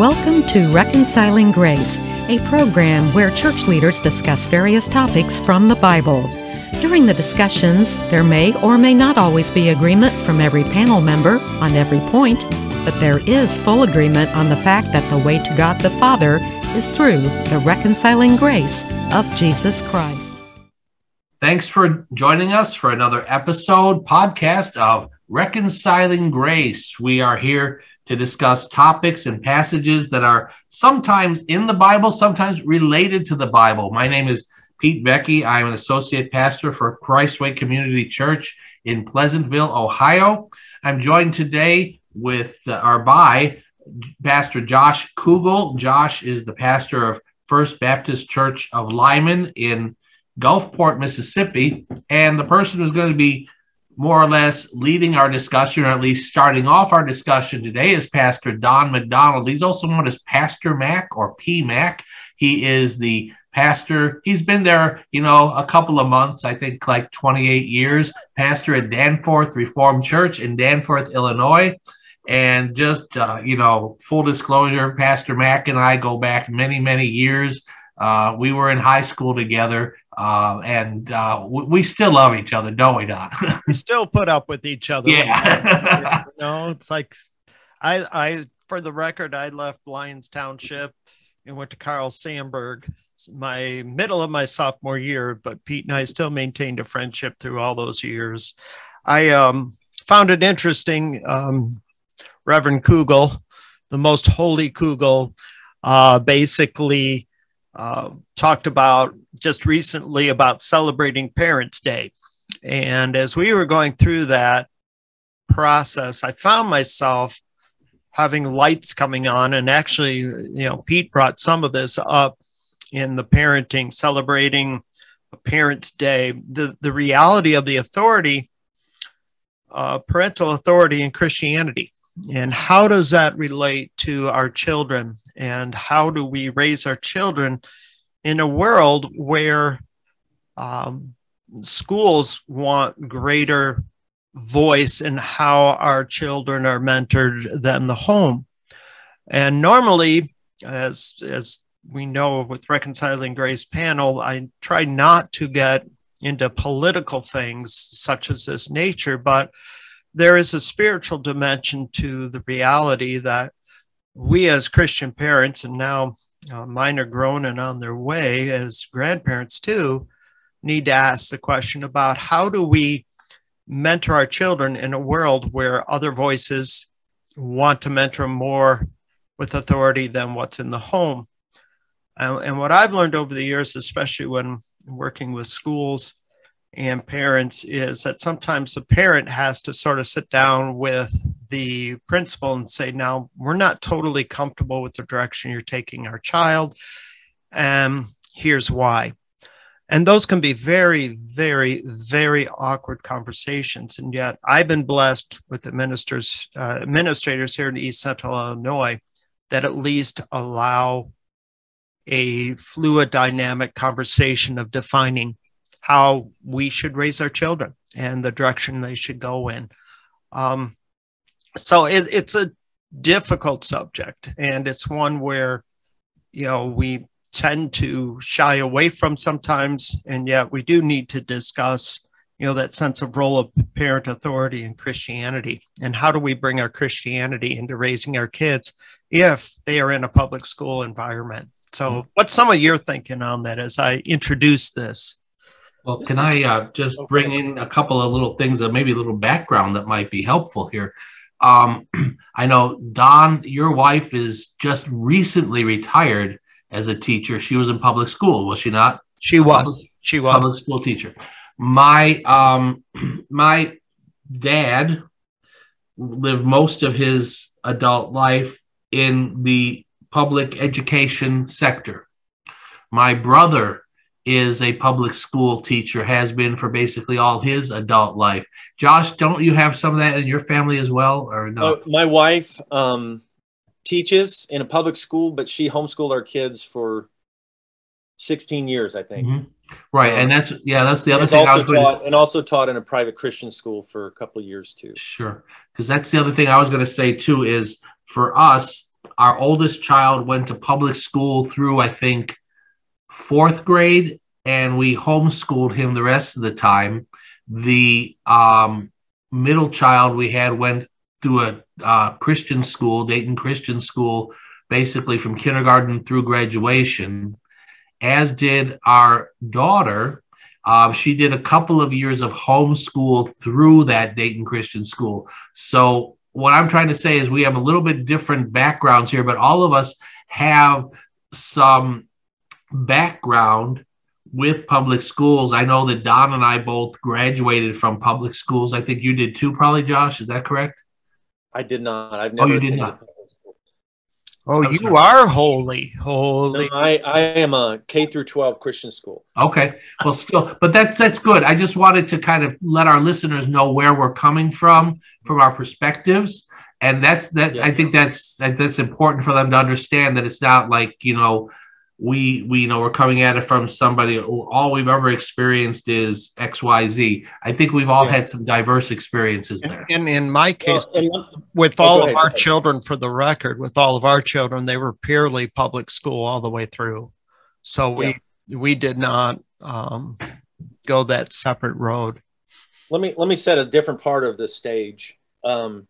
Welcome to Reconciling Grace, a program where church leaders discuss various topics from the Bible. During the discussions, there may or may not always be agreement from every panel member on every point, but there is full agreement on the fact that the way to God the Father is through the reconciling grace of Jesus Christ. Thanks for joining us for another episode podcast of Reconciling Grace. We are here to discuss topics and passages that are sometimes in the Bible, sometimes related to the Bible. My name is Pete Becky. I'm an associate pastor for Christway Community Church in Pleasantville, Ohio. I'm joined today with uh, our by Pastor Josh Kugel. Josh is the pastor of First Baptist Church of Lyman in Gulfport, Mississippi. And the person who's going to be more or less leading our discussion, or at least starting off our discussion today, is Pastor Don McDonald. He's also known as Pastor Mac or P Mac. He is the pastor. He's been there, you know, a couple of months, I think like 28 years, pastor at Danforth Reformed Church in Danforth, Illinois. And just, uh, you know, full disclosure, Pastor Mac and I go back many, many years. Uh, we were in high school together, uh, and uh, we still love each other, don't we, Don? we still put up with each other. Yeah. you know, it's like I, I, for the record, I left Lyons Township and went to Carl Sandburg my middle of my sophomore year, but Pete and I still maintained a friendship through all those years. I um, found it interesting. Um, Reverend Kugel, the most holy Kugel, uh, basically uh, talked about just recently about celebrating Parents' Day. And as we were going through that process, I found myself having lights coming on. And actually, you know, Pete brought some of this up in the parenting, celebrating a Parents' Day. The, the reality of the authority, uh, parental authority in Christianity. And how does that relate to our children? And how do we raise our children in a world where um, schools want greater voice in how our children are mentored than the home? And normally, as, as we know with Reconciling Grace panel, I try not to get into political things such as this nature, but there is a spiritual dimension to the reality that we as Christian parents, and now uh, mine are grown and on their way as grandparents too, need to ask the question about how do we mentor our children in a world where other voices want to mentor more with authority than what's in the home. And, and what I've learned over the years, especially when working with schools, and parents is that sometimes the parent has to sort of sit down with the principal and say, now we're not totally comfortable with the direction you're taking our child. And here's why. And those can be very, very, very awkward conversations. And yet, I've been blessed with administrators, uh, administrators here in East Central Illinois that at least allow a fluid, dynamic conversation of defining how we should raise our children and the direction they should go in. Um, so it, it's a difficult subject, and it's one where you know we tend to shy away from sometimes, and yet we do need to discuss you know that sense of role of parent authority in Christianity, and how do we bring our Christianity into raising our kids if they are in a public school environment. So, what's some of your thinking on that as I introduce this? Well, can I uh, just bring in a couple of little things that maybe a little background that might be helpful here? Um, I know Don, your wife is just recently retired as a teacher. She was in public school, was she not? She was. Public, she was public school teacher. My um, my dad lived most of his adult life in the public education sector. My brother is a public school teacher, has been for basically all his adult life. Josh, don't you have some of that in your family as well, or no? Uh, my wife um, teaches in a public school, but she homeschooled our kids for 16 years, I think. Mm-hmm. Right, um, and that's yeah, that's the other thing. Also taught, and also taught in a private Christian school for a couple of years too. Sure, because that's the other thing I was going to say too is for us, our oldest child went to public school through, I think, fourth grade, and we homeschooled him the rest of the time. The um, middle child we had went to a uh, Christian school, Dayton Christian School, basically from kindergarten through graduation, as did our daughter. Um, she did a couple of years of homeschool through that Dayton Christian School. So, what I'm trying to say is we have a little bit different backgrounds here, but all of us have some background with public schools. I know that Don and I both graduated from public schools. I think you did too, probably, Josh. Is that correct? I did not. I've oh, never. Oh, you did not. Oh, you are holy, holy. No, I, I am a K through 12 Christian school. Okay. Well, still, but that's that's good. I just wanted to kind of let our listeners know where we're coming from, from our perspectives, and that's that. Yeah. I think that's that, that's important for them to understand that it's not like you know we we you know we're coming at it from somebody all we've ever experienced is xyz i think we've all Yeah. had some diverse experiences there and in my case, Well, and one- with Oh, all go of ahead, our children, for the record, with all of our children, they were purely public school all the way through. So we we did not um, go that separate road. let me let me set a different part of the stage. Um,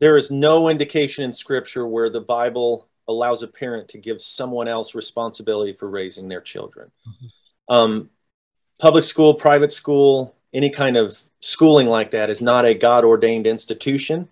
there is no indication in Scripture where the Bible allows a parent to give someone else responsibility for raising their children. Um, public school, private school, any kind of schooling like that is not a God ordained institution.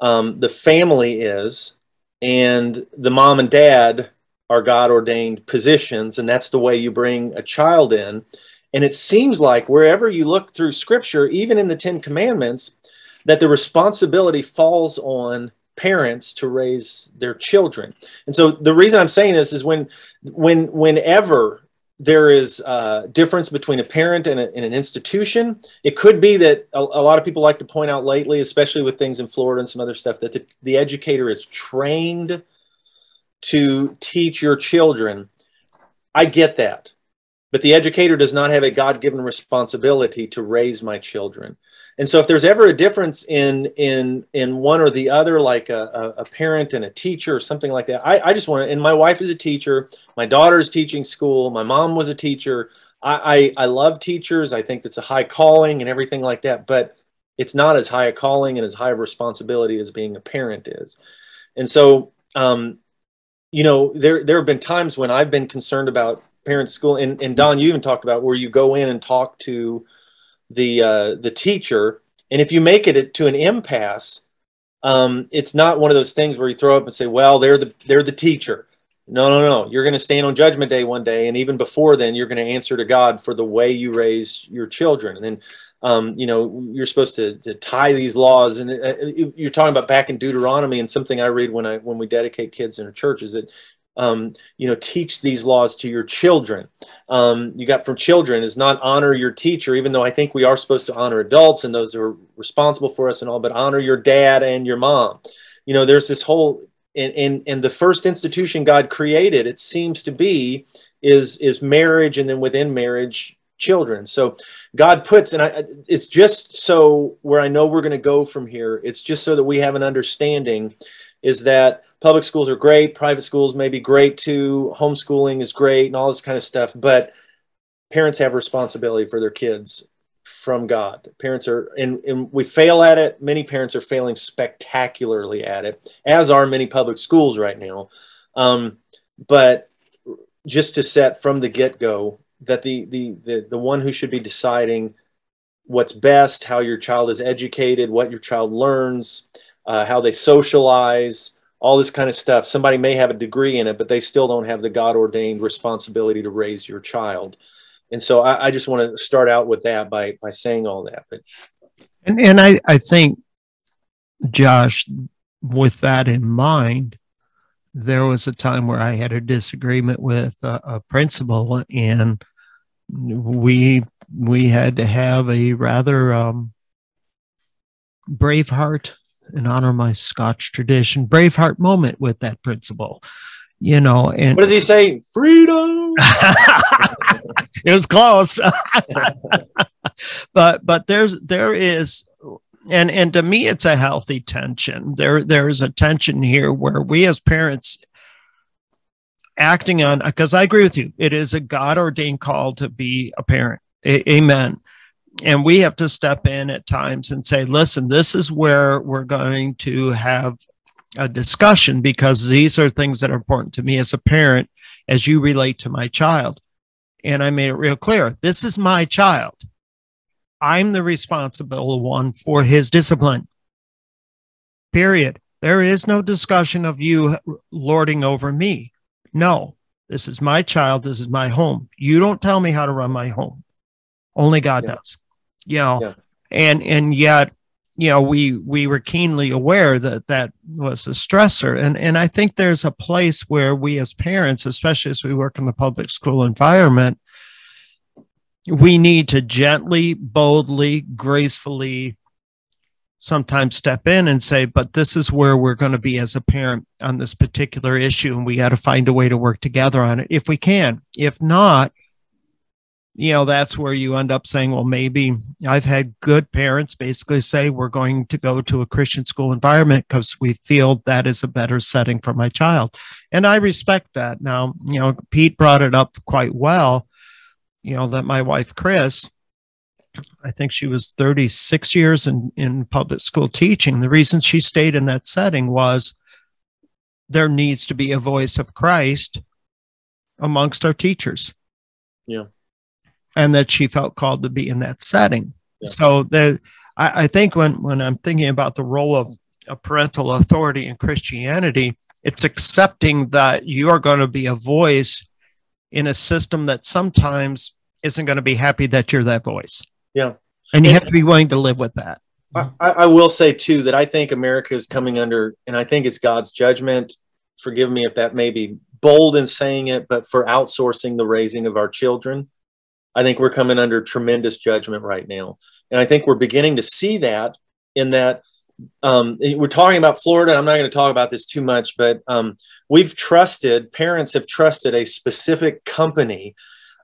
Um, the family is, and the mom and dad are God ordained positions, and that's the way you bring a child in. And it seems like wherever you look through scripture, even in the Ten Commandments, that the responsibility falls on parents to raise their children. And so the reason I'm saying this is when, when, whenever there is a difference between a parent and, a, and an institution, it could be that a, a lot of people like to point out lately, especially with things in Florida and some other stuff, that the, the educator is trained to teach your children. I get that. But the educator does not have a God given responsibility to raise my children. And so if there's ever a difference in in in one or the other, like a, a, parent and a teacher or something like that, I, I just want to, and my wife is a teacher, my daughter is teaching school, my mom was a teacher. I, I, I love teachers. I think it's a high calling and everything like that, but it's not as high a calling and as high a responsibility as being a parent is. And so um, you know, there there have been times when I've been concerned about parents' school, and, and Don, you even talked about where you go in and talk to the uh, the teacher, and if you make it to an impasse, um, it's not one of those things where you throw up and say, "Well, they're the they're the teacher." No, no, no. You're going to stand on Judgment Day one day, and even before then, you're going to answer to God for the way you raise your children. And then, um, you know, you're supposed to, to tie these laws. And uh, you're talking about back in Deuteronomy, and something I read when I when we dedicate kids in a church is that um, you know, teach these laws to your children. Um, you got from children is not honor your teacher, even though I think we are supposed to honor adults and those who are responsible for us and all, but honor your dad and your mom. You know, there's this whole in, in the first institution God created, it seems to be is is marriage, and then within marriage, children. So God puts, and I, it's just so where I know we're going to go from here. It's just so that we have an understanding, is that public schools are great, private schools may be great too, homeschooling is great, and all this kind of stuff. But parents have responsibility for their kids from God. Parents are, and, and we fail at it. Many parents are failing spectacularly at it, as are many public schools right now. Um, but just to set from the get go that the, the the the one who should be deciding what's best, how your child is educated, what your child learns, uh, how they socialize, all this kind of stuff. Somebody may have a degree in it, but they still don't have the God ordained responsibility to raise your child. And so I, I just want to start out with that by by saying all that. But And and I, I think, Josh, with that in mind, there was a time where I had a disagreement with a, a principal, and we we had to have a rather um, Braveheart and honor my Scotch tradition Braveheart moment with that principal. You know, and what does he say? Freedom. it was close but but there's there is and and to me it's a healthy tension there there is a tension here where we as parents acting on because i agree with you it is a god ordained call to be a parent a- amen and we have to step in at times and say listen this is where we're going to have a discussion because these are things that are important to me as a parent as you relate to my child and i made it real clear this is my child I'm the responsible one for his discipline. Period. There is no discussion of you lording over me. No, this is my child. This is my home. You don't tell me how to run my home. Only God yeah. does. You know, yeah. and and yet, you know, we we were keenly aware that that was a stressor, and and I think there's a place where we as parents, especially as we work in the public school environment, we need to gently, boldly, gracefully sometimes step in and say, but this is where we're going to be as a parent on this particular issue. And we got to find a way to work together on it if we can. If not, you know, that's where you end up saying, well, maybe I've had good parents basically say, we're going to go to a Christian school environment because we feel that is a better setting for my child. And I respect that. Now, you know, Pete brought it up quite well you know, that my wife, Chris, I think she was 36 years in, in public school teaching. The reason she stayed in that setting was there needs to be a voice of Christ amongst our teachers. Yeah. And that she felt called to be in that setting. Yeah. So there, I, I think when, when I'm thinking about the role of a parental authority in Christianity, it's accepting that you are going to be a voice in a system that sometimes isn't going to be happy that you're that voice. Yeah. And you have to be willing to live with that. I, I, will say too that I think America is coming under, and I think it's God's judgment. Forgive me if that may be bold in saying it, but for outsourcing the raising of our children, I think we're coming under tremendous judgment right now. And I think we're beginning to see that in that um, we're talking about Florida. I'm not going to talk about this too much, but um, we've trusted, parents have trusted a specific company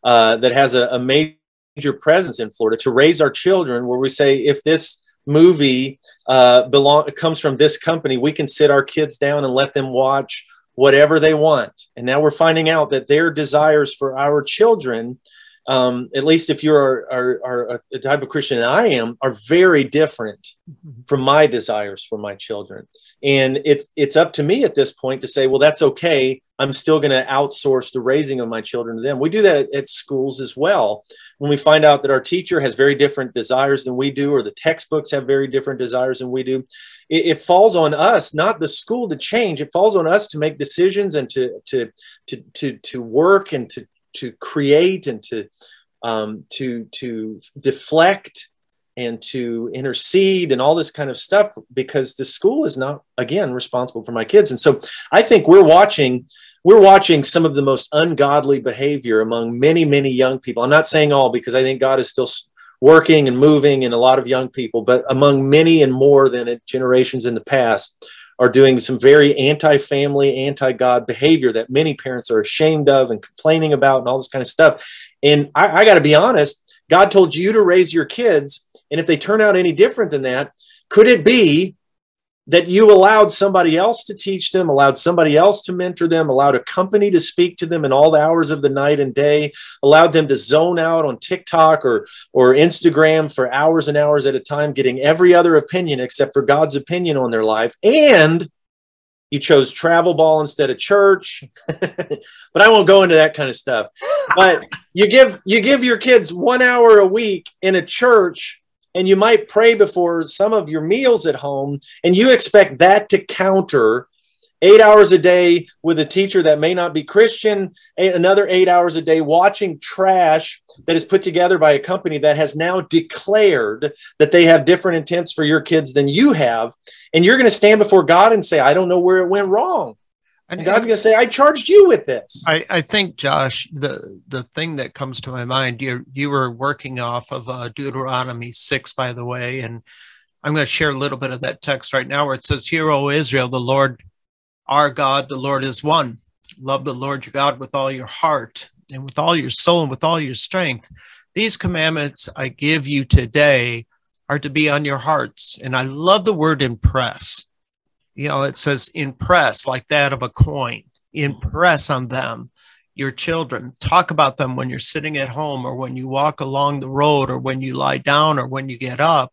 uh, that has a, a, major presence in Florida to raise our children, where we say, if this movie uh, belong comes from this company, we can sit our kids down and let them watch whatever they want. And now we're finding out that their desires for our children um, at least if you're are, are, a type of Christian I am, are very different mm-hmm. from my desires for my children. And it's it's up to me at this point to say, well, that's okay. I'm still going to outsource the raising of my children to them. We do that at, at schools as well. When we find out that our teacher has very different desires than we do, or the textbooks have very different desires than we do, it, it falls on us, not the school, to change. It falls on us to make decisions and to to to to to work and to to create and to um, to to deflect and to intercede and all this kind of stuff because the school is not again responsible for my kids. And so i think we're watching we're watching some of the most ungodly behavior among many many young people. I'm not saying all because i think god is still working and moving in a lot of young people but among many and more than generations in the past are doing some very anti-family, anti-God behavior that many parents are ashamed of and complaining about and all this kind of stuff. And I, I got to be honest, God told you to raise your kids, and if they turn out any different than that, could it be that you allowed somebody else to teach them, allowed somebody else to mentor them, allowed a company to speak to them in all the hours of the night and day, allowed them to zone out on TikTok or, or Instagram for hours and hours at a time, getting every other opinion except for God's opinion on their life. And you chose travel ball instead of church but i won't go into that kind of stuff but you give you give your kids one hour a week in a church and you might pray before some of your meals at home, and you expect that to counter eight hours a day with a teacher that may not be Christian, another eight hours a day watching trash that is put together by a company that has now declared that they have different intents for your kids than you have. And you're going to stand before God and say, I don't know where it went wrong. And God's going to say, I charged you with this. I, I think, Josh, the, the thing that comes to my mind, you, you were working off of uh, Deuteronomy 6, by the way. And I'm going to share a little bit of that text right now where it says, Hear, O Israel, the Lord our God, the Lord is one. Love the Lord your God with all your heart and with all your soul and with all your strength. These commandments I give you today are to be on your hearts. And I love the word impress. You know, it says impress like that of a coin, impress on them your children. Talk about them when you're sitting at home or when you walk along the road or when you lie down or when you get up.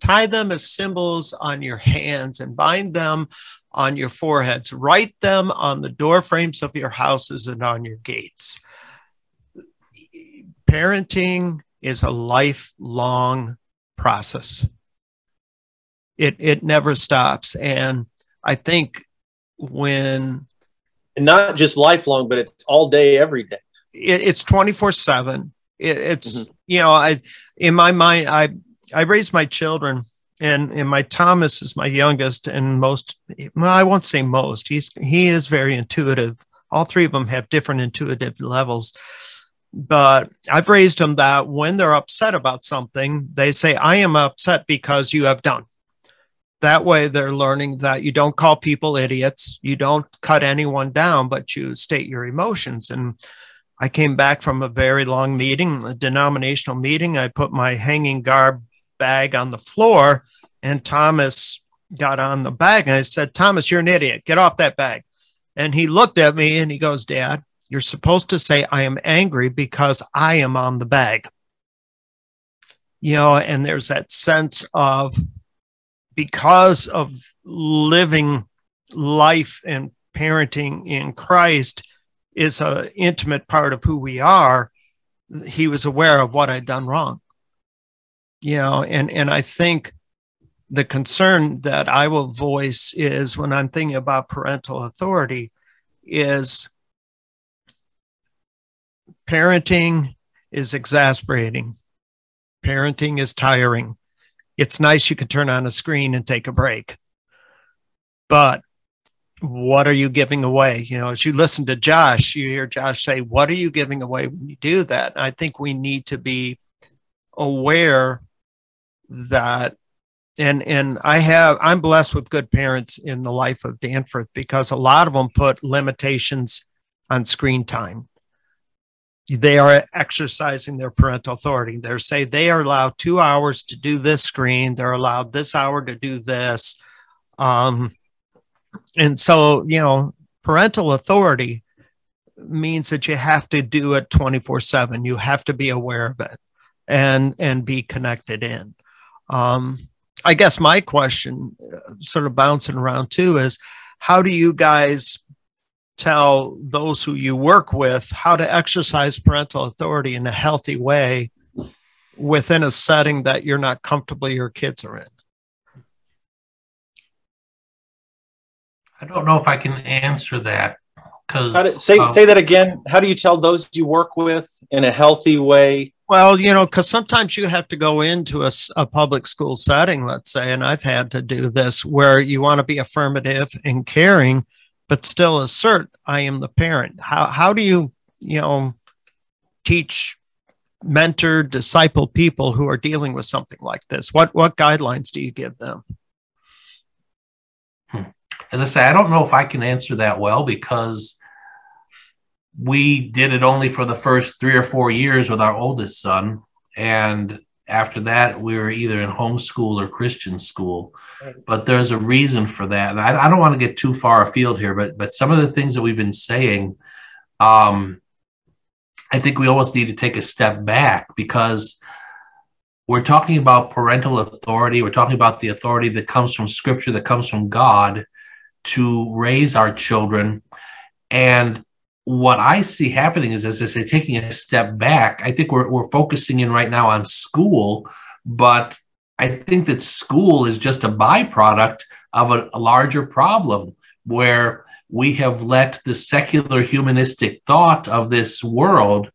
Tie them as symbols on your hands and bind them on your foreheads. Write them on the door frames of your houses and on your gates. Parenting is a lifelong process. It it never stops. And I think when and not just lifelong, but it's all day, every day. It, it's 24 seven. It, it's, mm-hmm. you know, I, in my mind, I, I raised my children and, and my Thomas is my youngest and most, well, I won't say most, he's, he is very intuitive. All three of them have different intuitive levels but I've raised them that when they're upset about something, they say, I am upset because you have done. That way, they're learning that you don't call people idiots, you don't cut anyone down, but you state your emotions. And I came back from a very long meeting, a denominational meeting. I put my hanging garb bag on the floor, and Thomas got on the bag. And I said, Thomas, you're an idiot. Get off that bag. And he looked at me and he goes, Dad, you're supposed to say, I am angry because I am on the bag. You know, and there's that sense of because of living life and parenting in Christ is an intimate part of who we are, he was aware of what I'd done wrong. You know, and and I think the concern that I will voice is when I'm thinking about parental authority is parenting is exasperating. Parenting is tiring it's nice you can turn on a screen and take a break. But what are you giving away? You know, as you listen to Josh, you hear Josh say, What are you giving away when you do that? I think we need to be aware that and and I have I'm blessed with good parents in the life of Danforth because a lot of them put limitations on screen time they are exercising their parental authority. They're say they are allowed two hours to do this screen. They're allowed this hour to do this. Um, and so, you know, parental authority means that you have to do it 24 seven. You have to be aware of it and, and be connected in. Um, I guess my question uh, sort of bouncing around too is how do you guys tell those who you work with how to exercise parental authority in a healthy way within a setting that you're not comfortable your kids are in. I don't know if i can answer that because say um, say that again. How do you tell those you work with in a healthy way? Well you know because sometimes you have to go into a, a public school setting let's say and i've had to do this where you want to be affirmative and caring but still assert I am the parent. How how do you you know teach, mentor, disciple people who are dealing with something like this? What what guidelines do you give them? Hmm. As I say, I don't know if I can answer that well because we did it only for the first three or four years with our oldest son, and after that, we were either in homeschool or Christian school but there's a reason for that. And I, I, don't want to get too far afield here, but but some of the things that we've been saying, um, I think we almost need to take a step back because we're talking about parental authority. We're talking about the authority that comes from Scripture, that comes from God, to raise our children. And what I see happening is, as I say, taking a step back. I think we're we're focusing in right now on school, but I think that school is just a byproduct of a, a larger problem where we have let the secular humanistic thought of this world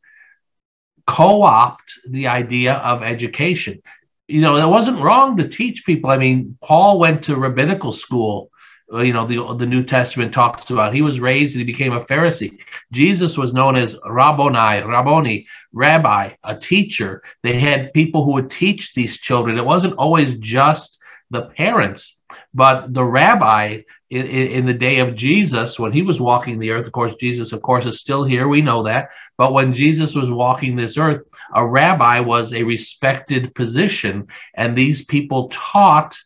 co opt the idea of education. You know, it wasn't wrong to teach people. I mean, Paul went to rabbinical school Uh, you know the the New Testament talks about. He was raised and he became a Pharisee. Jesus was known as Rabboni, Rabboni, Rabbi, a teacher. They had people who would teach these children. It wasn't always just the parents, But the rabbi in, in, the day of Jesus, when he was walking the earth, of course, Jesus, of course, is still here. We know that. But when Jesus was walking this earth, a rabbi was a respected position, and these people taught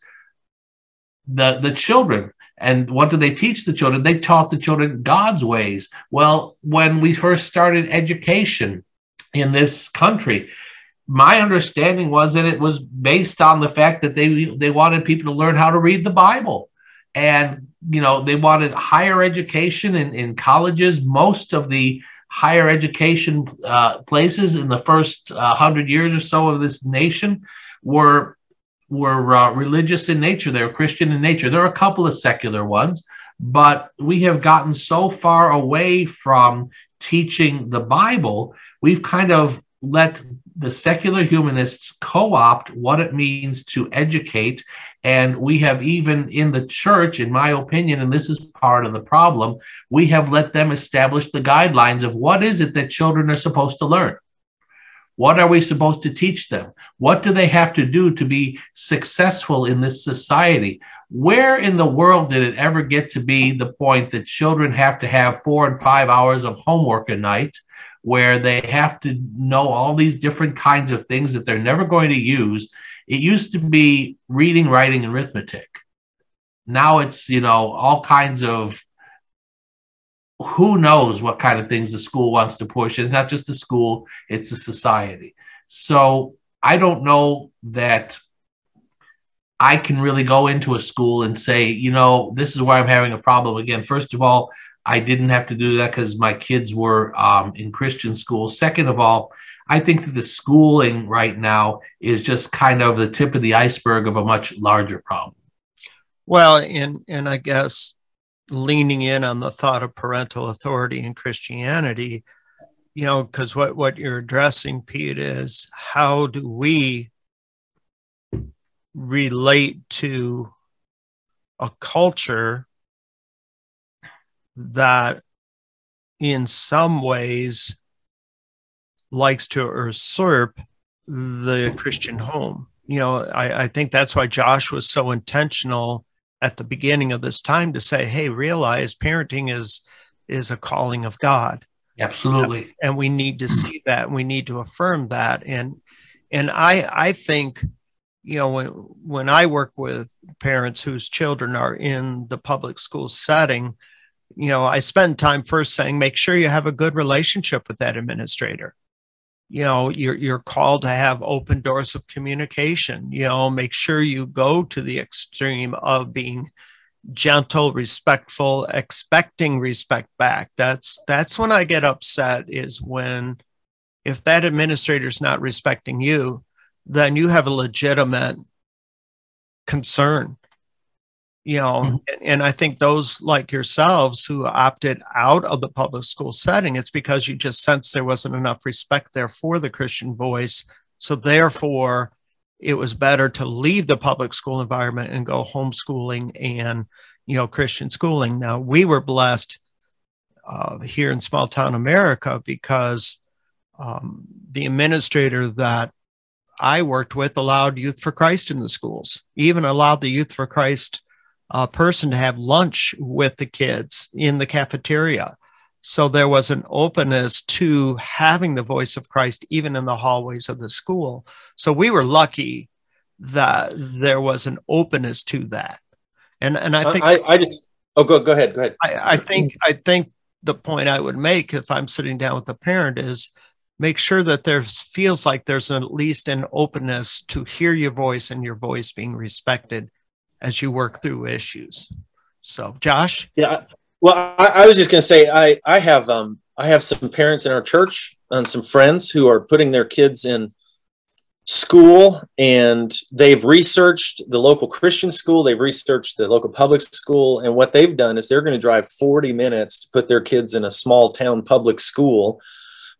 the, the children. And what did they teach the children? They taught the children God's ways. Well, when we first started education in this country, my understanding was that it was based on the fact that they they wanted people to learn how to read the Bible and you know they wanted higher education in, in colleges most of the higher education uh, places in the first uh, hundred years or so of this nation were were uh, religious in nature they were christian in nature there are a couple of secular ones but we have gotten so far away from teaching the bible we've kind of let the secular humanists co opt what it means to educate. And we have even in the church, in my opinion, and this is part of the problem, we have let them establish the guidelines of what is it that children are supposed to learn. What are we supposed to teach them? What do they have to do to be successful in this society? Where in the world did it ever get to be the point that children have to have four and five hours of homework a night? where they have to know all these different kinds of things that they're never going to use. It used to be reading, writing, and arithmetic. Now it's, you know, all kinds of who knows what kind of things the school wants to push. It's not just the school, it's the society. So I don't know that I can really go into a school and say, you know, this is where I'm having a problem. Again, first of all, I didn't have to do that because my kids were um, in Christian schools. Second of all, I think that the schooling right now is just kind of the tip of the iceberg of a much larger problem. Well, and and I guess leaning in on the thought of parental authority in Christianity, you know, because what what you're addressing, Pete, is how do we relate to a culture that in some ways likes to usurp the Christian home. You know, I, I think that's why Josh was so intentional at the beginning of this time to say, hey, realize parenting is is a calling of God. Absolutely. And we need to hmm. see that. We need to affirm that. And and I I think, you know, when when I work with parents whose children are in the public school setting, you know, I spend time first saying, make sure you have a good relationship with that administrator. You know, you're, you're called to have open doors of communication. You know, make sure you go to the extreme of being gentle, respectful, expecting respect back. That's that's when I get upset is when if that administrator is not respecting you, then you have a legitimate concern you know mm-hmm. and, i think those like yourselves who opted out of the public school setting it's because you just sensed there wasn't enough respect there for the christian voice so therefore it was better to leave the public school environment and go homeschooling and you know christian schooling now we were blessed uh, here in small town america because um, the administrator that i worked with allowed youth for christ in the schools even allowed the youth for christ uh, person to have lunch with the kids in the cafeteria. So there was an openness to having the voice of Christ even in the hallways of the school. So we were lucky that there was an openness to that. And and I think I, I just oh go go ahead go ahead. I, I think I think the point I would make if I'm sitting down with a parent is make sure that there feels like there's at least an openness to hear your voice and your voice being respected as you work through issues. So, Josh. Yeah. Well, I, I was just going to say I I have um I have some parents in our church and some friends who are putting their kids in school and they've researched the local Christian school, they've researched the local public school, and what they've done is they're going to drive 40 minutes to put their kids in a small town public school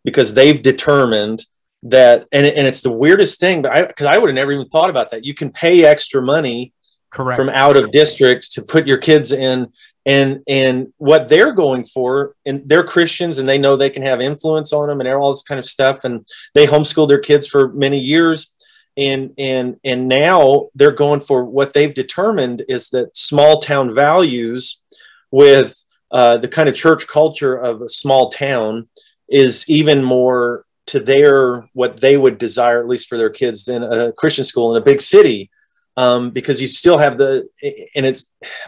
because they've determined that and, and it's the weirdest thing, but I because I would have never even thought about that. You can pay extra money correct. from out of district to put your kids in and and what they're going for and they're christians and they know they can have influence on them and all this kind of stuff. And they homeschooled their kids for many years. And and and now they're going for what they've determined is that small town values with uh, the kind of church culture of a small town is even more to their what they would desire at least for their kids than a christian school in a big city um, because you still have the and it's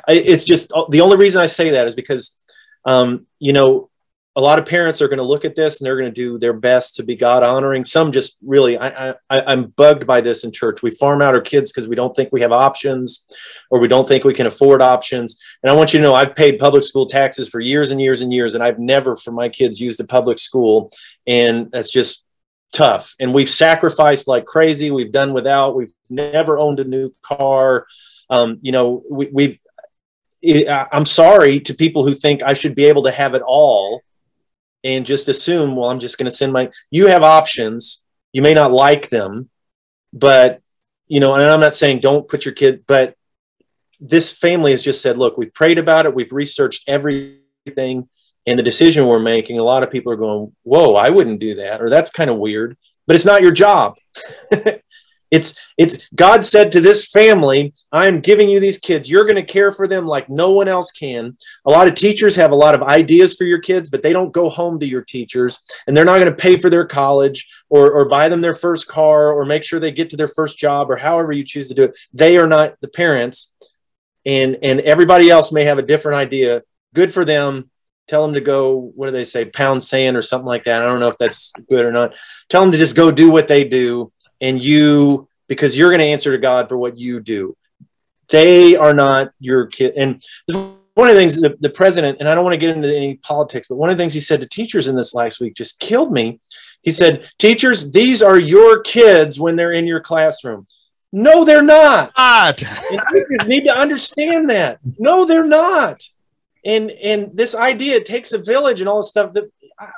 it's just the only reason i say that is because um, you know a lot of parents are going to look at this and they're going to do their best to be God honoring. Some just really, I, I, am bugged by this in church. We farm out our kids because we don't think we have options or we don't think we can afford options. And I want you to know I've paid public school taxes for years and years and years, and I've never for my kids used a public school. And that's just tough. And we've sacrificed like crazy. We've done without, we've never owned a new car. Um, you know, we, we've, I'm sorry to people who think I should be able to have it all and just assume, well, I'm just going to send my, you have options. You may not like them, but, you know, and I'm not saying don't put your kid, but this family has just said, look, we've prayed about it. We've researched everything. And the decision we're making, a lot of people are going, whoa, I wouldn't do that. Or that's kind of weird, but it's not your job. It's it's God said to this family, I am giving you these kids. You're going to care for them like no one else can. A lot of teachers have a lot of ideas for your kids, but they don't go home to your teachers and they're not going to pay for their college or or buy them their first car or make sure they get to their first job or however you choose to do it. They are not the parents. And and everybody else may have a different idea. Good for them. Tell them to go, what do they say, pound sand or something like that. I don't know if that's good or not. Tell them to just go do what they do and you because you're going to answer to God for what you do. They are not your kid. And one of the things the, the president, and I don't want to get into any politics, but one of the things he said to teachers in this last week just killed me. He said, Teachers, these are your kids when they're in your classroom. No, they're not. not. teachers need to understand that. No, they're not. And and this idea it takes a village and all this stuff that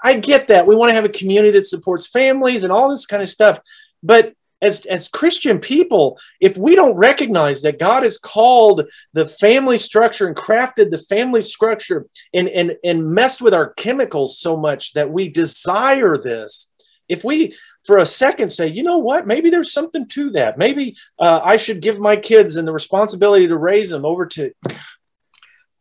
I get that. We want to have a community that supports families and all this kind of stuff. But as, as Christian people, if we don't recognize that God has called the family structure and crafted the family structure and, and, and messed with our chemicals so much that we desire this, if we for a second say, you know what, maybe there's something to that. Maybe uh, I should give my kids and the responsibility to raise them over to.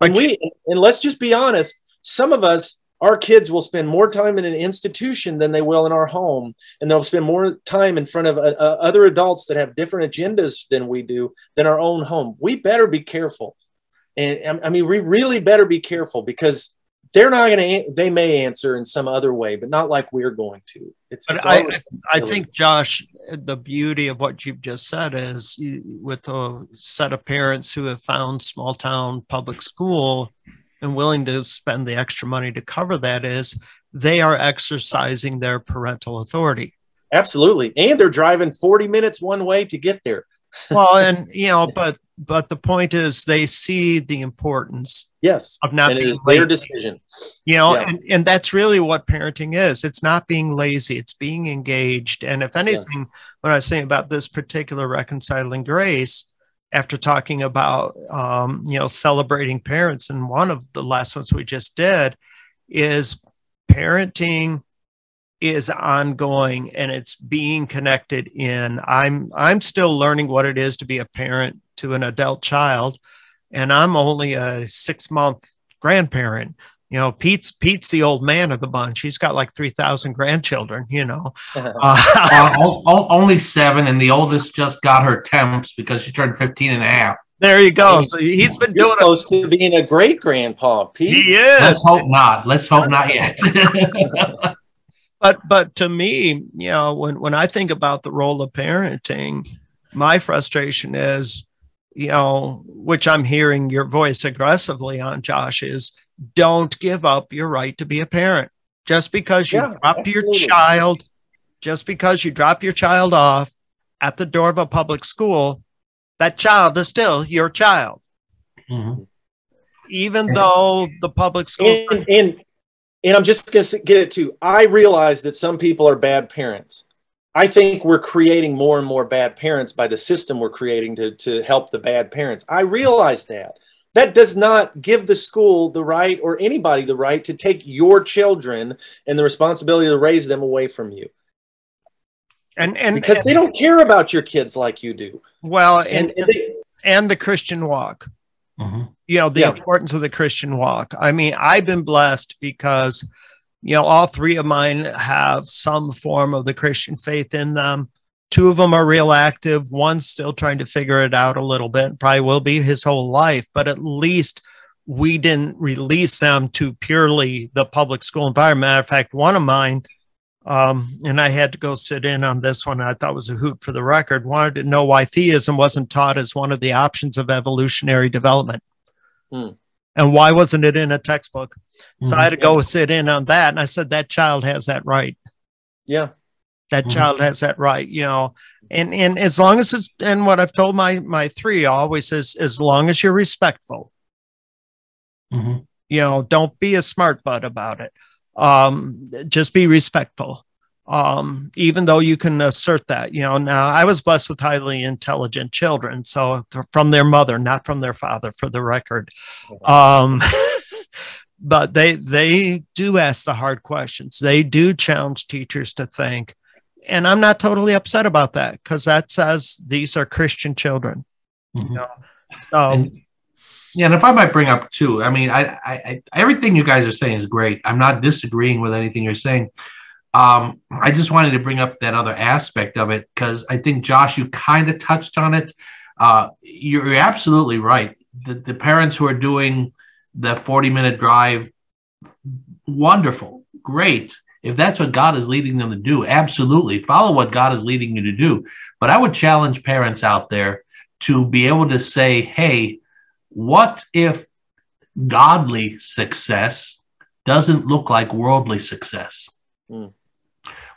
And we and let's just be honest. Some of us our kids will spend more time in an institution than they will in our home and they'll spend more time in front of uh, uh, other adults that have different agendas than we do than our own home we better be careful and i mean we really better be careful because they're not going to they may answer in some other way but not like we're going to it's, it's I, I think josh the beauty of what you've just said is you, with a set of parents who have found small town public school and willing to spend the extra money to cover that is they are exercising their parental authority. Absolutely. And they're driving 40 minutes one way to get there. Well, and you know, but but the point is they see the importance yes of not and being their decision. You know, yeah. and, and that's really what parenting is. It's not being lazy, it's being engaged. And if anything, yeah. what I was saying about this particular reconciling grace, after talking about um, you know celebrating parents and one of the last ones we just did is parenting is ongoing and it's being connected in i'm i'm still learning what it is to be a parent to an adult child. And i'm only a six month grandparent. You know pete's pete's the old man of the bunch. He's got like 3000 grandchildren you know. Uh, uh, only seven and the oldest just got her temps because she turned 15 and a half. There you go. So he's been You're doing close a, to being a great grandpa pete. He is. Let's hope not. Let's hope not yet but but to me you know when when i think about the role of parenting my frustration is you know which i'm hearing your voice aggressively on josh is don't give up your right to be a parent. Just because you yeah, drop absolutely. your child, just because you drop your child off at the door of a public school, that child is still your child. Mm-hmm. Even though the public school and, and, and I'm just gonna get it too. I realize that some people are bad parents. I think we're creating more and more bad parents by the system we're creating to, to help the bad parents. I realize that. That does not give the school the right or anybody the right to take your children and the responsibility to raise them away from you. And and because and, they don't care about your kids like you do. well, And, and and they, and the Christian walk. Mhm. you know the Yeah. importance of the christian walk i mean i've been blessed because you know all three of mine have some form of the christian faith in them two of them are real active one's still trying to figure it out a little bit probably will be his whole life but at least we didn't release them to purely the public school environment matter of fact one of mine um, and I had to go sit in on this one. I thought was a hoot for the record. Wanted to know why theism wasn't taught as one of the options of evolutionary development, Hmm. and why wasn't it in a textbook? So I had to Mhm. go sit in on that, and I said that child has that right. yeah, That Mhm. child has that right, you know. And and as long as it's and what I've told my my three always is as long as you're respectful, Mhm. you know don't be a smart butt about it um just be respectful. Um even though you can assert that you know now i was blessed with highly intelligent children so from their mother not from their father for the record. Um but they they do ask the hard questions. They do challenge teachers to think. And i'm not totally upset about that because that says these are christian children. Mhm. know, so And- yeah, and if I might bring up too, I mean, I, I, I everything you guys are saying is great. I'm not disagreeing with anything you're saying. Um, I just wanted to bring up that other aspect of it because I think Josh, you kind of touched on it. Uh, you're, you're absolutely right. The, the parents who are doing the 40 minute drive, wonderful, great. If that's what God is leading them to do, absolutely follow what God is leading you to do. But I would challenge parents out there to be able to say, hey, what if godly success doesn't look like worldly success? Mm.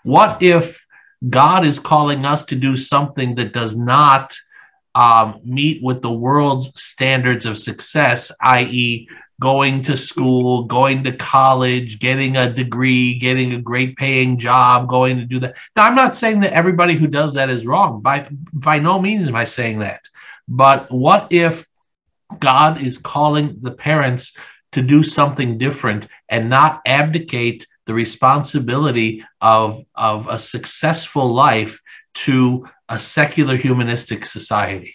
What if God is calling us to do something that does not um, meet with the world's standards of success, i.e., going to school, going to college, getting a degree, getting a great paying job, going to do that. Now, I'm not saying that everybody who does that is wrong. By by no means am I saying that. But what if God is calling the parents to do something different and not abdicate the responsibility of, of a successful life to a secular humanistic society?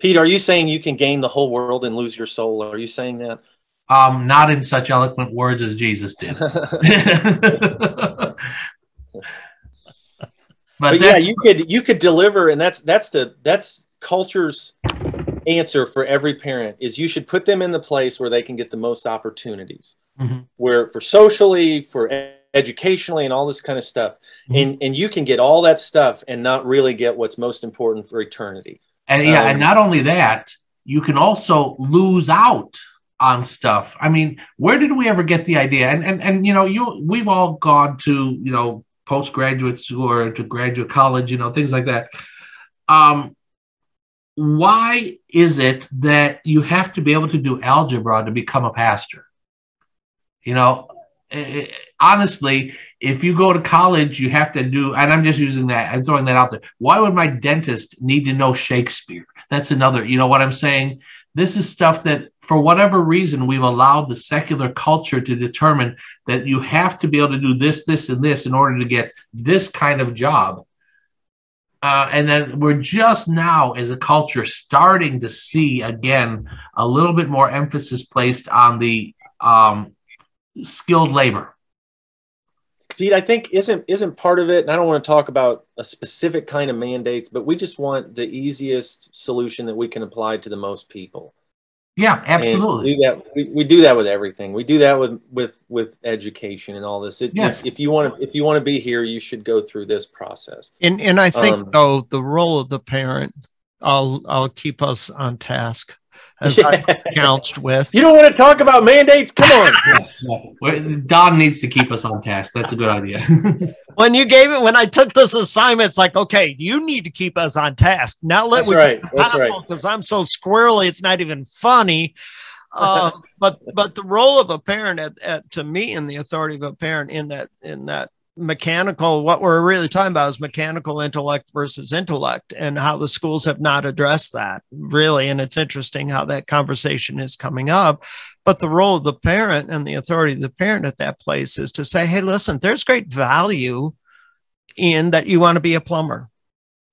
Pete, are you saying you can gain the whole world and lose your soul? Are you saying that? Um, not in such eloquent words as Jesus did. but but yeah, you could you could deliver, and that's that's the that's culture's answer for every parent is you should put them in the place where they can get the most opportunities, Mhm. where for socially, for educationally, and all this kind of stuff, Mhm. and and you can get all that stuff and not really get what's most important for eternity. And yeah, and Um, not only that, you can also lose out on stuff. I mean, where did we ever get the idea? And and and you know, you we've all gone to you know postgraduate school or to graduate college, you know, things like that. Um, why is it that you have to be able to do algebra to become a pastor? You know, eh, honestly, if you go to college, you have to do, and I'm just using that, I'm throwing that out there. Why would my dentist need to know Shakespeare? That's another, you know what I'm saying? This is stuff that, for whatever reason, we've allowed the secular culture to determine that you have to be able to do this, this, and this in order to get this kind of job. Uh, and then we're just now, as a culture, starting to see again a little bit more emphasis placed on the um, skilled labor. Pete, I think isn't isn't part of it, and I don't want to talk about a specific kind of mandates, but we just want the easiest solution that we can apply to the most people. Yeah, And absolutely. do that. We, we do that with everything. We do that with with with education and all this. It, Yes. if, if you want to if you want to be here, you should go through this process. And and I think Um, though the role of the parent, I'll I'll keep us on task as I couched with. You don't want to talk about mandates? Come on. Well, Don needs to keep us on task. That's a good idea. When you gave it, when I took this assignment, it's like, okay, you need to keep us on task. Not let That's me right. That's right. because I'm so squirrely, it's not even funny. Um, but but the role of a parent at, at to me and the authority of a parent in that in that mechanical what we're really talking about is mechanical intellect versus intellect and how the schools have not addressed that really and it's interesting how that conversation is coming up but the role of the parent and the authority of the parent at that place is to say hey listen there's great value in that you want to be a plumber.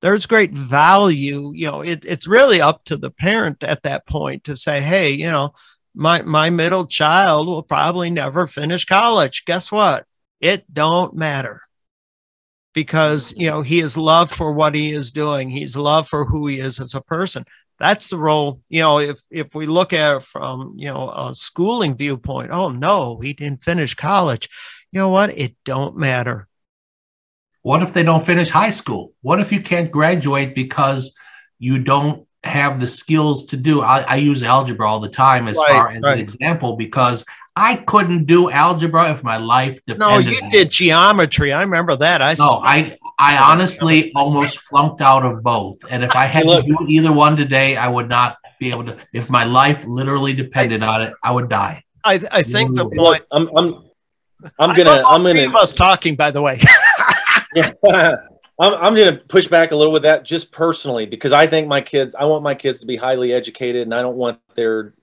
There's great value. You know, it, it's really up to the parent at that point to say, hey, you know, my my middle child will probably never finish college. Guess what? It don't matter because you know he is loved for what he is doing. He's loved for who he is as a person. That's the role. You know, if if we look at it from you know a schooling viewpoint, oh no, he didn't finish college. You know what? It don't matter. What if they don't finish high school? What if you can't graduate because you don't have the skills to do? I, I use algebra all the time as right, far as right. an example because I couldn't do algebra if my life depended. No, you did geometry. I remember that. I no, I I honestly almost flunked out of both. And if I had to do either one today, I would not be able to. If my life literally depended I, on it, I would die. I I think the point. I'm I'm I'm gonna I'm gonna. Us talking, by the way. yeah. I'm, I'm going to push back a little with that just personally because I think my kids, I want my kids to be highly educated and I don't want their,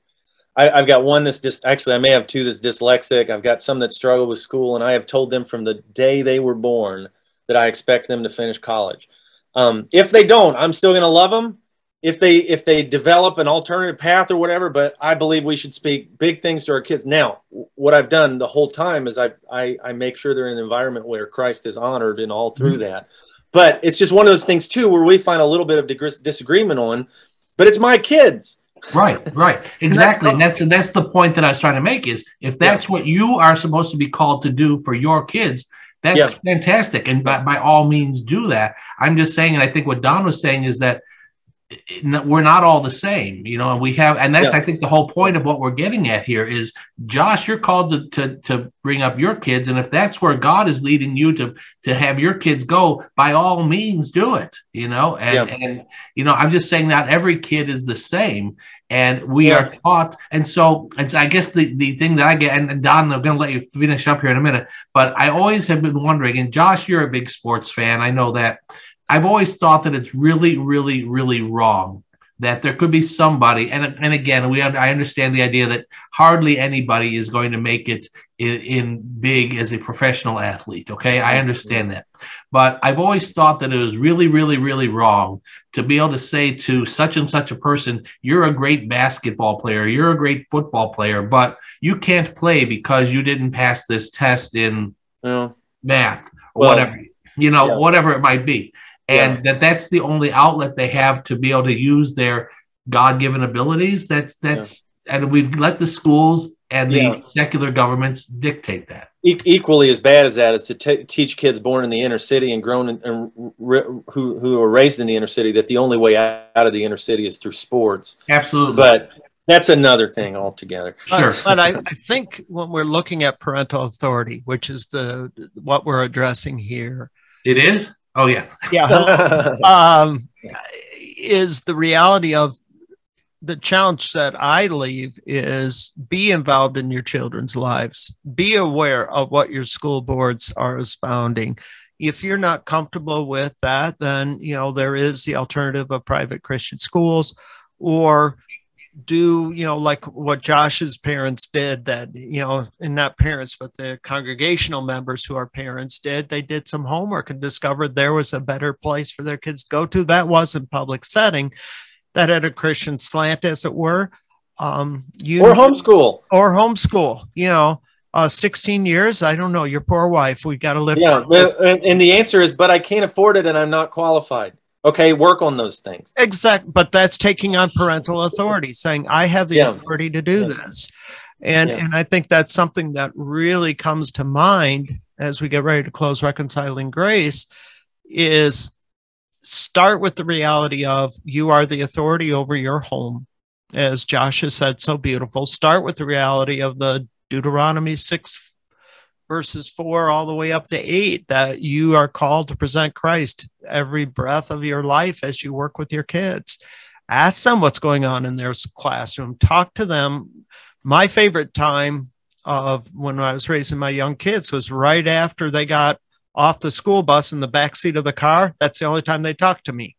I, have got one that's just actually, I may have two that's dyslexic. I've got some that struggle with school and I have told them from the day they were born that I expect them to finish college. Um, if they don't, I'm still going to love them if they if they develop an alternative path or whatever but i believe we should speak big things to our kids now what i've done the whole time is i i, I make sure they're in an environment where christ is honored and all through mm-hmm. that but it's just one of those things too where we find a little bit of disagreement on but it's my kids. Right right. Exactly. and that's, that's the point that i was trying to make is if that's yeah. what you are supposed to be called to do for your kids that's yeah. fantastic. And by, by all means do that. I'm just saying and i think what don was saying is that we're not all the same, you know, and we have, and that's, yeah. I think the whole point of what we're getting at here is Josh, you're called to, to, to bring up your kids. And if that's where God is leading you to, to have your kids go, by all means do it, you know, and, yeah. and, you know, I'm just saying not every kid is the same and we yeah. are taught. And so it's, I guess the, the thing that I get, and Don, I'm going to let you finish up here in a minute, but I always have been wondering, and Josh, you're a big sports fan. I know that I've always thought that it's really, really, really wrong that there could be somebody, and and again, we I understand the idea that hardly anybody is going to make it in, in big as a professional athlete. Okay, I understand that, but I've always thought that it was really, really, really wrong to be able to say to such and such a person, "You're a great basketball player, you're a great football player, but you can't play because you didn't pass this test in yeah. math or well, whatever." You know, yeah. whatever it might be and yeah. that that's the only outlet they have to be able to use their god-given abilities that's that's yeah. and we've let the schools and the yeah. secular governments dictate that e- equally as bad as that is to t- teach kids born in the inner city and grown in, and re- who who are raised in the inner city that the only way out of the inner city is through sports absolutely but that's another thing altogether. Sure. But, but I, I, think when we're looking at parental authority, which is the what we're addressing here, it is. Oh yeah, yeah. um, is the reality of the challenge that I leave is be involved in your children's lives. Be aware of what your school boards are expounding. If you're not comfortable with that, then you know there is the alternative of private Christian schools or do you know like what josh's parents did that you know and not parents but the congregational members who are parents did they did some homework and discovered there was a better place for their kids to go to that wasn't public setting that had a christian slant as it were. Um you or homeschool. Or homeschool you know uh 16 years i don't know your poor wife we got to live yeah and, and the answer is but i can't afford it and i'm not qualified Okay, work on those things. Exact, but that's taking on parental authority, saying I have the yeah. authority to do yeah. this. And yeah. and I think that's something that really comes to mind as we get ready to close reconciling grace is start with the reality of you are the authority over your home as Josh has said so beautiful start with the reality of the Deuteronomy 6 verses four all the way up to eight that you are called to present Christ every breath of your life as you work with your kids. Ask them what's going on in their classroom. Talk to them. My favorite time of when I was raising my young kids was right after they got off the school bus in the back seat of the car. That's the only time they talked to me.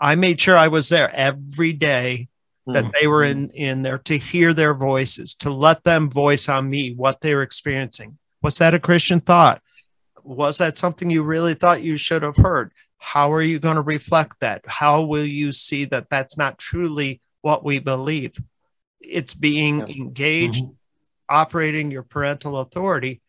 I made sure I was there every day that mm-hmm. they were in in there to hear their voices, to let them voice on me what they were experiencing. Was that a Christian thought? Was that something you really thought you should have heard? How are you going to reflect that? How will you see that that's not truly what we believe? It's being yeah. engaged, mm-hmm. operating your parental authority.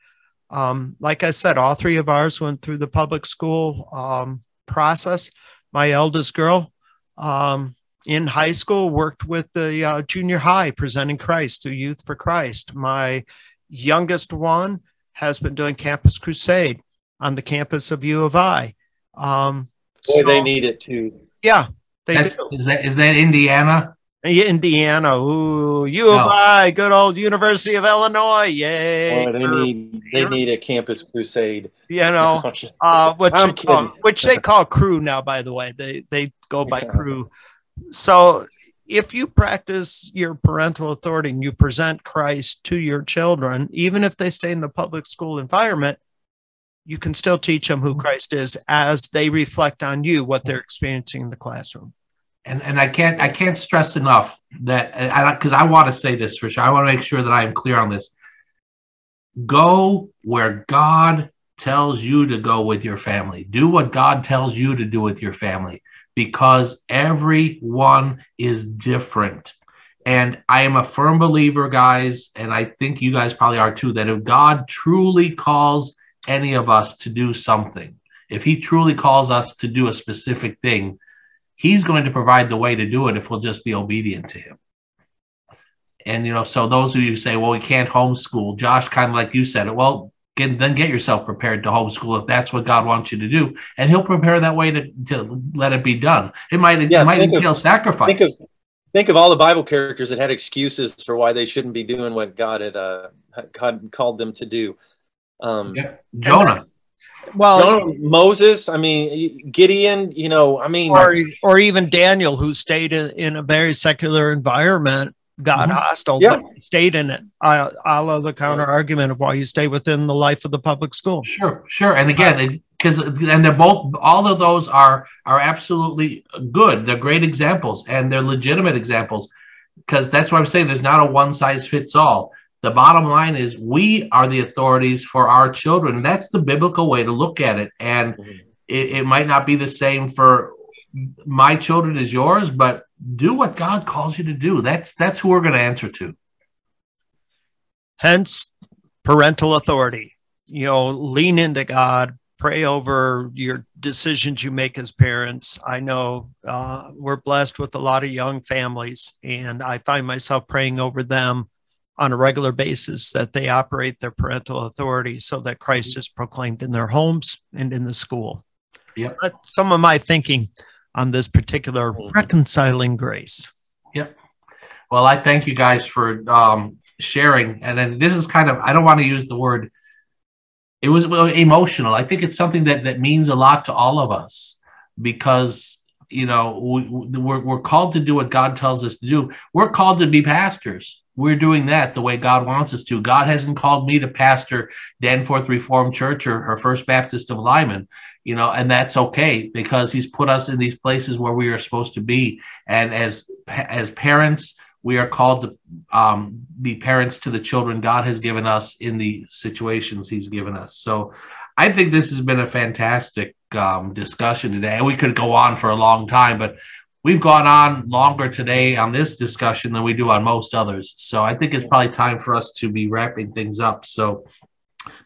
Um, like I said, all three of ours went through the public school um, process. My eldest girl um, in high school worked with the uh, junior high presenting Christ to Youth for Christ. My youngest one has been doing Campus Crusade on the campus of U of I. Um, Boy, so, they need it too. Yeah, they That's, do. Is that is that Indiana? Indiana, ooh, U of no. I, good old University of Illinois, yay! Boy, they need they need a campus crusade. You know, uh, which, um, which they call Cru now. By the way, they they go by yeah. Cru. So if you practice your parental authority and you present Christ to your children, even if they stay in the public school environment, you can still teach them who mm-hmm. Christ is as they reflect on you what they're experiencing in the classroom. And and I can't I can't stress enough that because I, I want to say this for sure. I want to make sure that I am clear on this. Go where God tells you to go with your family. Do what God tells you to do with your family because everyone is different. And I am a firm believer, guys, and I think you guys probably are too, that if God truly calls any of us to do something, if He truly calls us to do a specific thing, He's going to provide the way to do it if we'll just be obedient to Him. And, you know, so those of you who say, well, we can't homeschool, Josh, kind of like you said it, well, Get, then get yourself prepared to homeschool if that's what God wants you to do, and He'll prepare that way to, to let it be done. It might yeah, it might entail of, sacrifice. Think of, think of all the Bible characters that had excuses for why they shouldn't be doing what God had uh, God called them to do. Um, yeah. Jonah. Well, Jonah, Moses. I mean, Gideon. You know, I mean, or or even Daniel, who stayed in a very secular environment got mm-hmm. hostile, yeah. but stayed in it. I, I'll the counter argument of why you stay within the life of the public school. Sure, sure. And again, because and they're both all of those are are absolutely good. They're great examples and they're legitimate examples. Because that's what I'm saying. There's not a one size fits all. The bottom line is we are the authorities for our children. That's the biblical way to look at it. And mm-hmm. it, it might not be the same for my children as yours, but do what God calls you to do. That's that's who we're going to answer to. Hence, parental authority. You know, lean into God, pray over your decisions you make as parents. I know uh, we're blessed with a lot of young families, and I find myself praying over them on a regular basis that they operate their parental authority so that Christ is proclaimed in their homes and in the school. Yep. Some of my thinking on this particular reconciling grace. Yep. Well, I thank you guys for um, sharing. And then this is kind of, I don't want to use the word, it was emotional. I think it's something that, that means a lot to all of us because, you know, we, we're, we're called to do what God tells us to do. We're called to be pastors. We're doing that the way God wants us to. God hasn't called me to pastor Danforth Reformed Church or, or First Baptist of Lyman you know, and that's okay because he's put us in these places where we are supposed to be. And as as parents, we are called to um, be parents to the children God has given us in the situations He's given us. So, I think this has been a fantastic um, discussion today. And we could go on for a long time, but we've gone on longer today on this discussion than we do on most others. So, I think it's probably time for us to be wrapping things up. So,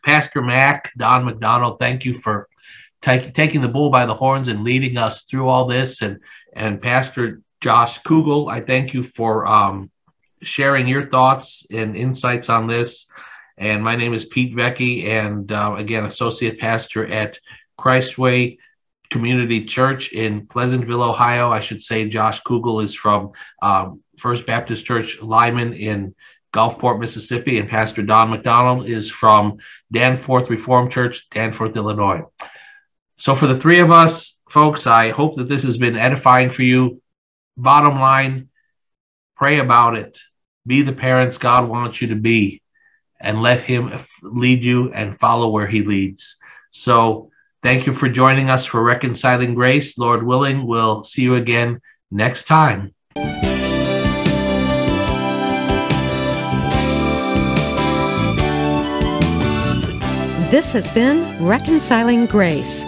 Pastor Mac, Don McDonald, thank you for take, taking the bull by the horns and leading us through all this. And and Pastor Josh Kugel, I thank you for um, sharing your thoughts and insights on this. And my name is Pete Vecchi, and uh, again, associate pastor at Christway Community Church in Pleasantville, Ohio. I should say Josh Kugel is from um, First Baptist Church Lyman in Gulfport, Mississippi, and Pastor Don McDonald is from Danforth Reformed Church, Danforth, Illinois. So, for the three of us, folks, I hope that this has been edifying for you. Bottom line, pray about it. Be the parents God wants you to be, and let Him lead you and follow where He leads. So, thank you for joining us for Reconciling Grace. Lord willing, we'll see you again next time. This has been Reconciling Grace.